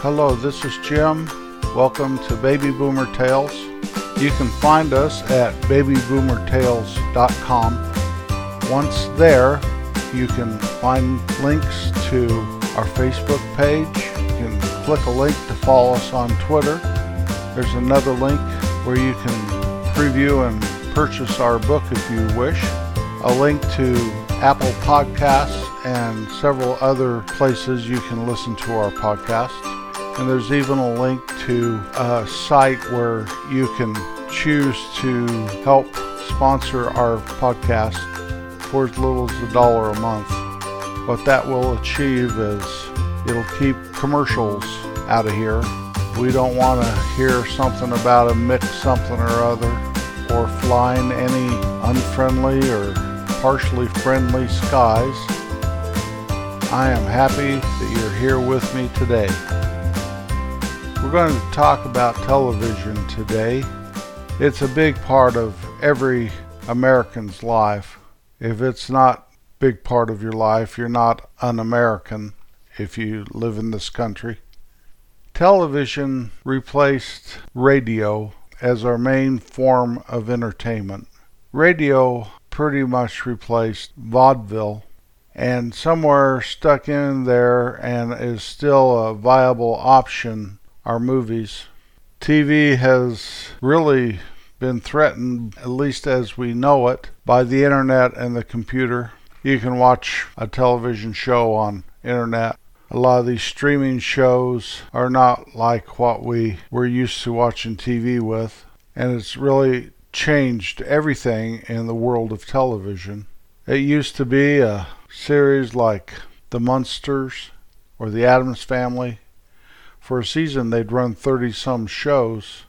Hello, this is Jim. Welcome to Baby Boomer Tales. You can find us at babyboomertales.com. Once there, you can find links to our Facebook page. You can click a link to follow us on Twitter. There's another link where you can preview and purchase our book if you wish. A link to Apple Podcasts and several other places you can listen to our podcast. And there's even a link to a site where you can choose to help sponsor our podcast for as little as a dollar a month. What that will achieve is it'll keep commercials out of here. We don't want to hear something about a mix something or other or flying any unfriendly or partially friendly skies. I am happy that you're here with me today. We're going to talk about television today. It's a big part of every American's life. If it's not a big part of your life, you're not an American if you live in this country. Television replaced radio as our main form of entertainment. Radio pretty much replaced vaudeville and somewhere stuck in there and is still a viable option are movies. TV has really been threatened, at least as we know it, by the internet and the computer. You can watch a television show on internet. A lot of these streaming shows are not like what we were used to watching TV with, and it's really changed everything in the world of television. It used to be a series like The Munsters or The Addams Family for a season, they'd run 30 some shows.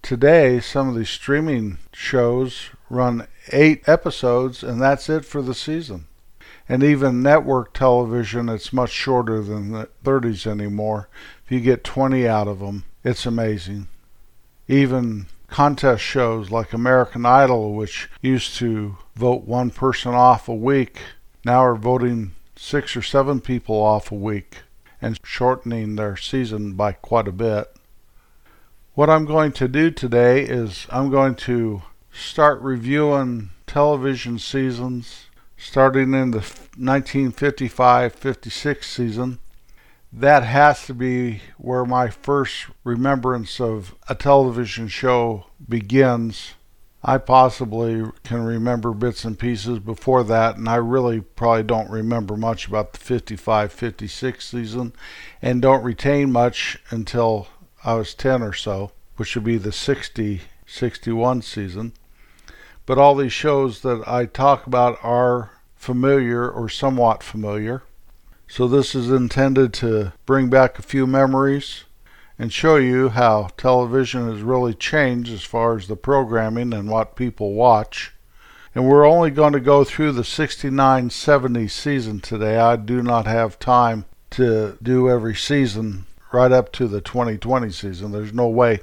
Today, some of these streaming shows run eight episodes, and that's it for the season. And even network television, it's much shorter than the 30s anymore. If you get 20 out of them, it's amazing. Even contest shows like American Idol, which used to vote one person off a week, now are voting six or seven people off a week and shortening their season by quite a bit. What I'm going to do today is I'm going to start reviewing television seasons starting in the 1955-56 season. That has to be where my first remembrance of a television show begins I possibly can remember bits and pieces before that, and I really probably don't remember much about the 55 56 season and don't retain much until I was 10 or so, which would be the 60 61 season. But all these shows that I talk about are familiar or somewhat familiar. So this is intended to bring back a few memories and show you how television has really changed as far as the programming and what people watch. And we're only going to go through the 69 70 season today. I do not have time to do every season right up to the 2020 season. There's no way.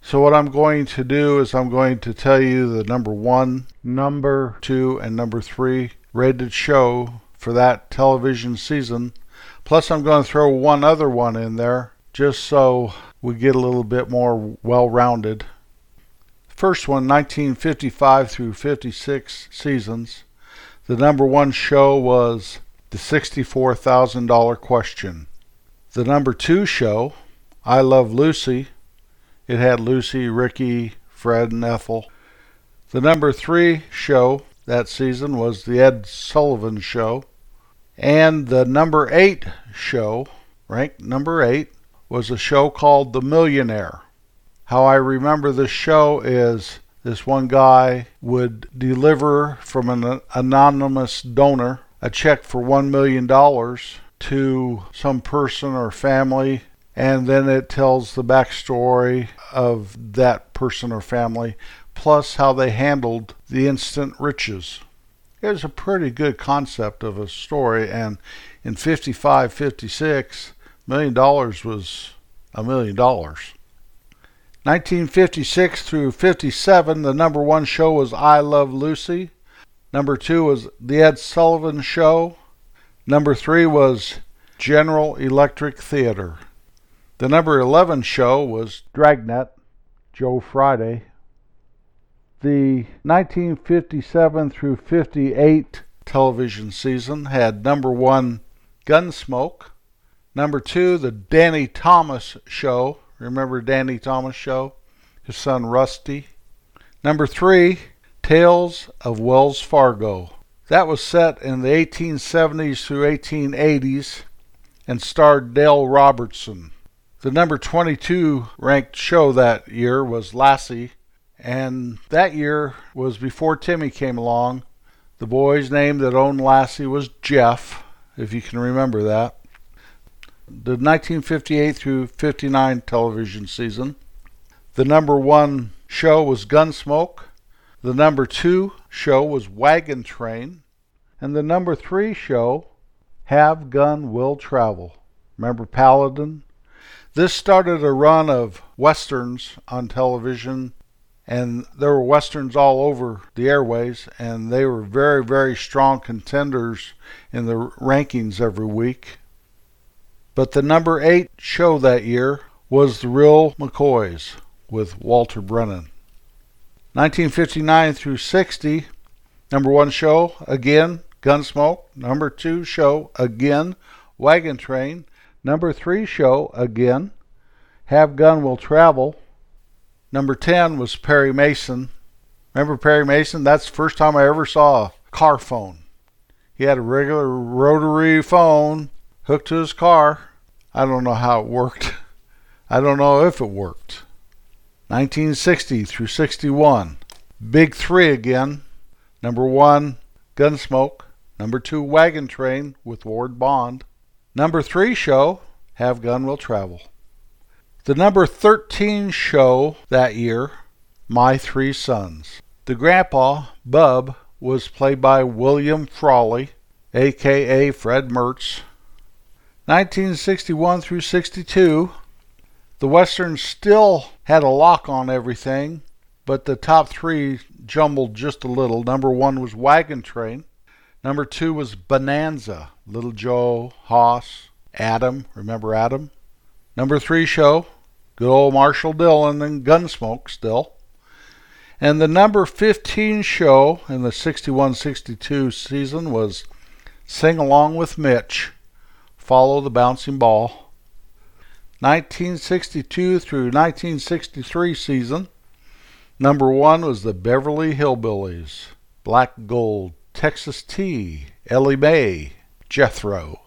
So, what I'm going to do is I'm going to tell you the number one, number two, and number three rated show for that television season. Plus, I'm going to throw one other one in there just so we get a little bit more well rounded. First one, 1955 through 56 seasons. The number one show was The $64,000 Question. The number two show, I Love Lucy, it had Lucy, Ricky, Fred, and Ethel. The number three show that season was The Ed Sullivan Show. And the number eight show, ranked number eight, was a show called The Millionaire. How I remember this show is this one guy would deliver from an anonymous donor a check for $1 million to some person or family, and then it tells the backstory of that person or family, plus how they handled the instant riches. It was a pretty good concept of a story, and in 55 56, million dollars was a million dollars. 1956 through 57, the number one show was I Love Lucy. Number two was The Ed Sullivan Show. Number three was General Electric Theater. The number 11 show was Dragnet, Joe Friday. The 1957 through 58 television season had number one Gunsmoke, number two the Danny Thomas Show. Remember Danny Thomas Show? His son Rusty. Number three, Tales of Wells Fargo. That was set in the 1870s through 1880s and starred Dale Robertson. The number 22 ranked show that year was Lassie, and that year was before Timmy came along. The boy's name that owned Lassie was Jeff, if you can remember that. The 1958 through 59 television season. The number one show was Gunsmoke. The number two show was Wagon Train. And the number three show, Have Gun Will Travel. Remember Paladin? This started a run of westerns on television, and there were westerns all over the airways, and they were very, very strong contenders in the rankings every week. But the number eight show that year was The Real McCoys with Walter Brennan. 1959 through 60, number one show, again, Gunsmoke. Number two show, again, Wagon Train. Number three show, again, Have Gun Will Travel. Number 10 was Perry Mason. Remember Perry Mason? That's the first time I ever saw a car phone. He had a regular rotary phone hooked to his car. I don't know how it worked. I don't know if it worked. 1960 through 61. Big three again. Number one, Gunsmoke. Number two, Wagon Train with Ward Bond. Number three show, Have Gun Will Travel. The number 13 show that year, My Three Sons. The grandpa, Bub, was played by William Frawley, aka Fred Mertz. 1961 through 62, the Westerns still had a lock on everything, but the top three jumbled just a little. Number one was Wagon Train. Number two was Bonanza, Little Joe, Hoss, Adam. Remember Adam? Number three show, good old Marshal Dillon and Gunsmoke still. And the number 15 show in the 61 62 season was Sing Along with Mitch, Follow the Bouncing Ball. 1962 through 1963 season, number one was the Beverly Hillbillies, Black Gold, Texas Tea, Ellie Mae, Jethro.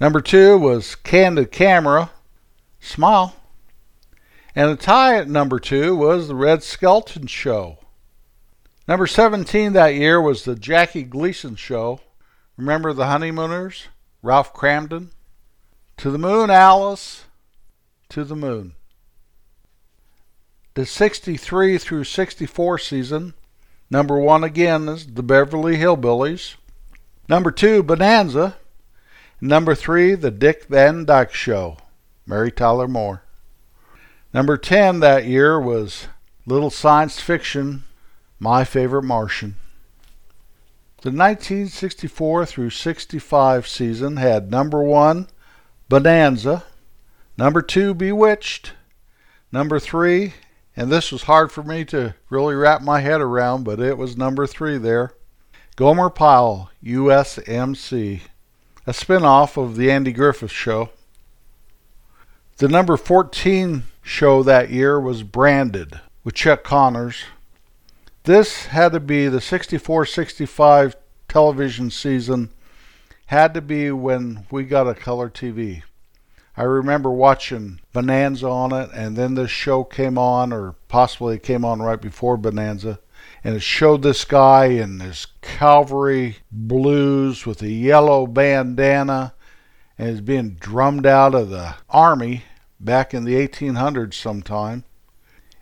Number two was Candid Camera, Smile. And a tie at number two was the Red Skelton Show. Number 17 that year was the Jackie Gleason Show. Remember the Honeymooners? Ralph Kramden? To the moon, Alice. To the moon. The 63 through 64 season Number one again is the Beverly Hillbillies. Number two, Bonanza. Number three, The Dick Van Dyke Show, Mary Tyler Moore. Number 10 that year was Little Science Fiction, My Favorite Martian. The 1964 through 65 season had number one, Bonanza, number two, Bewitched, number three, and this was hard for me to really wrap my head around, but it was number three there. Gomer Pyle, USMC, a spin-off of the Andy Griffith Show. The number 14 show that year was Branded with Chuck Connors. This had to be the 64 65 television season, had to be when we got a color TV. I remember watching Bonanza on it, and then this show came on, or possibly it came on right before Bonanza, and it showed this guy in his cavalry blues with a yellow bandana, and he's being drummed out of the army back in the 1800s sometime.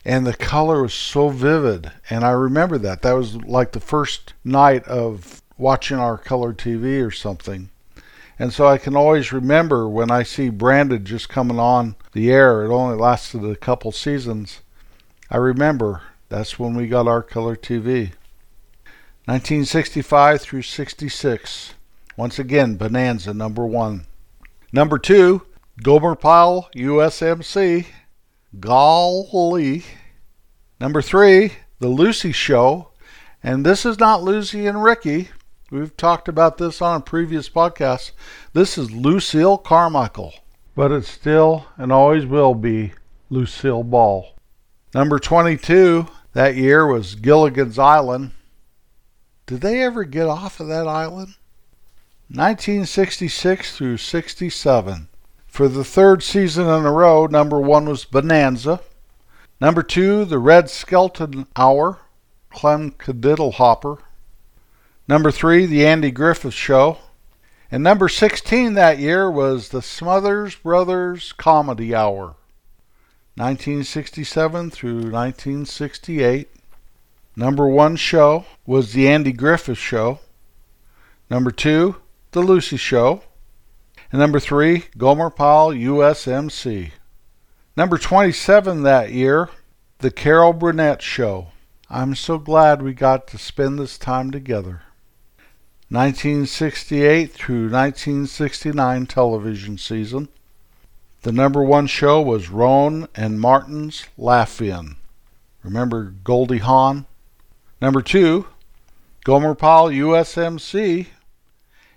And the color was so vivid, and I remember that. That was like the first night of watching our color TV or something. And so I can always remember when I see Branded just coming on the air, it only lasted a couple seasons. I remember that's when we got our color TV. 1965 through 66. Once again, Bonanza number one. Number two, Gomer Pyle, USMC. Golly. Number three, The Lucy Show. And this is not Lucy and Ricky. We've talked about this on a previous podcast. This is Lucille Carmichael. But it still and always will be Lucille Ball. Number 22 that year was Gilligan's Island. Did they ever get off of that island? 1966 through 67. For the third season in a row, number one was Bonanza. Number two, The Red Skelton Hour, Clem Hopper. Number three, The Andy Griffith Show. And number 16 that year was The Smothers Brothers Comedy Hour. 1967 through 1968. Number one show was The Andy Griffith Show. Number two, The Lucy Show. And number three, Gomer Pyle USMC. Number 27 that year, The Carol Burnett Show. I'm so glad we got to spend this time together. 1968 through 1969 television season. The number one show was Rowan and Martin's Laugh-In. Remember Goldie Hawn? Number two, Gomer Pyle USMC.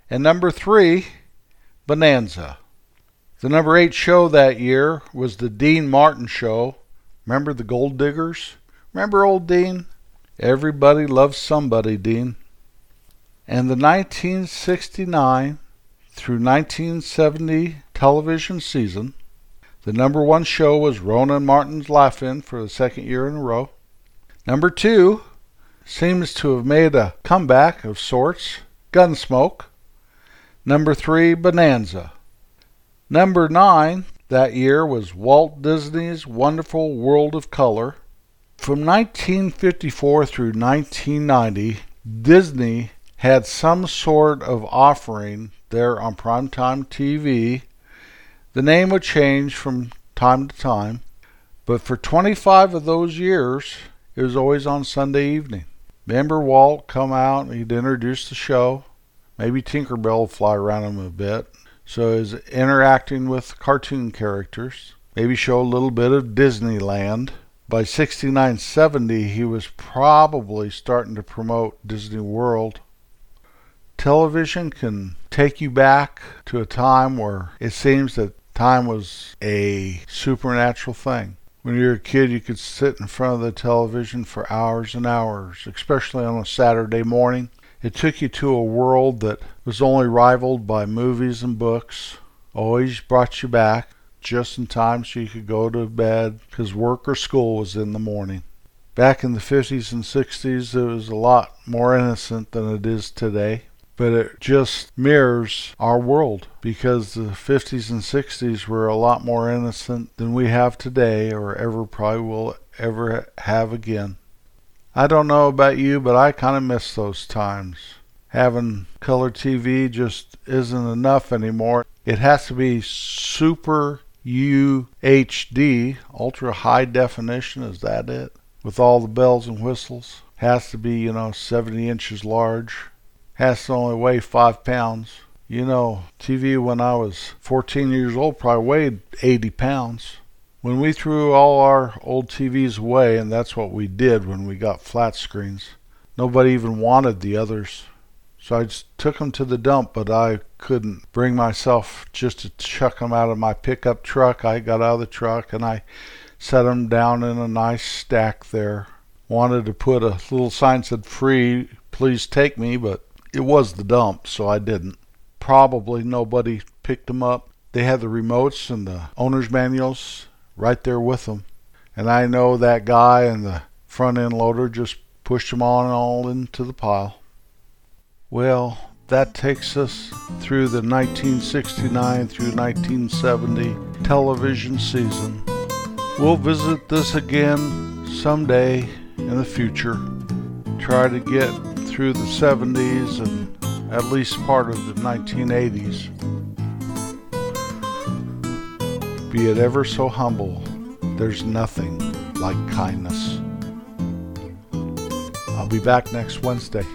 And number three, Bonanza. The number eight show that year was the Dean Martin Show. Remember the Gold Diggers? Remember old Dean? Everybody loves somebody, Dean. And the 1969 through 1970 television season, the number one show was Rowan Martin's Laugh-In for the second year in a row. Number two seems to have made a comeback of sorts, Gunsmoke. Number three, Bonanza. Number nine that year was Walt Disney's Wonderful World of Color. From 1954 through 1990, Disney had some sort of offering there on primetime TV. The name would change from time to time, but for 25 of those years, it was always on Sunday evening. Remember Walt come out and he'd introduce the show. Maybe Tinkerbell would fly around him a bit. So he's interacting with cartoon characters. Maybe show a little bit of Disneyland. By 6970, he was probably starting to promote Disney World. Television can take you back to a time where it seems that time was a supernatural thing. When you were a kid, you could sit in front of the television for hours and hours, especially on a Saturday morning. It took you to a world that was only rivaled by movies and books. Always brought you back just in time so you could go to bed because work or school was in the morning. Back in the 50s and 60s, it was a lot more innocent than it is today but it just mirrors our world because the 50s and 60s were a lot more innocent than we have today or ever probably will ever have again. I don't know about you, but I kind of miss those times. Having color TV just isn't enough anymore. It has to be super UHD, ultra high definition, is that it? With all the bells and whistles. Has to be, you know, 70 inches large has to only weigh five pounds. You know, TV when I was 14 years old probably weighed 80 pounds. When we threw all our old TVs away, and that's what we did when we got flat screens, nobody even wanted the others. So I just took them to the dump, but I couldn't bring myself just to chuck them out of my pickup truck. I got out of the truck and I set them down in a nice stack there. Wanted to put a little sign that said free, please take me, but it was the dump, so I didn't. Probably nobody picked them up. They had the remotes and the owner's manuals right there with them. And I know that guy and the front end loader just pushed them on all into the pile. Well, that takes us through the 1969 through 1970 television season. We'll visit this again someday in the future. Try to get through the 70s and at least part of the 1980s. Be it ever so humble, there's nothing like kindness. I'll be back next Wednesday.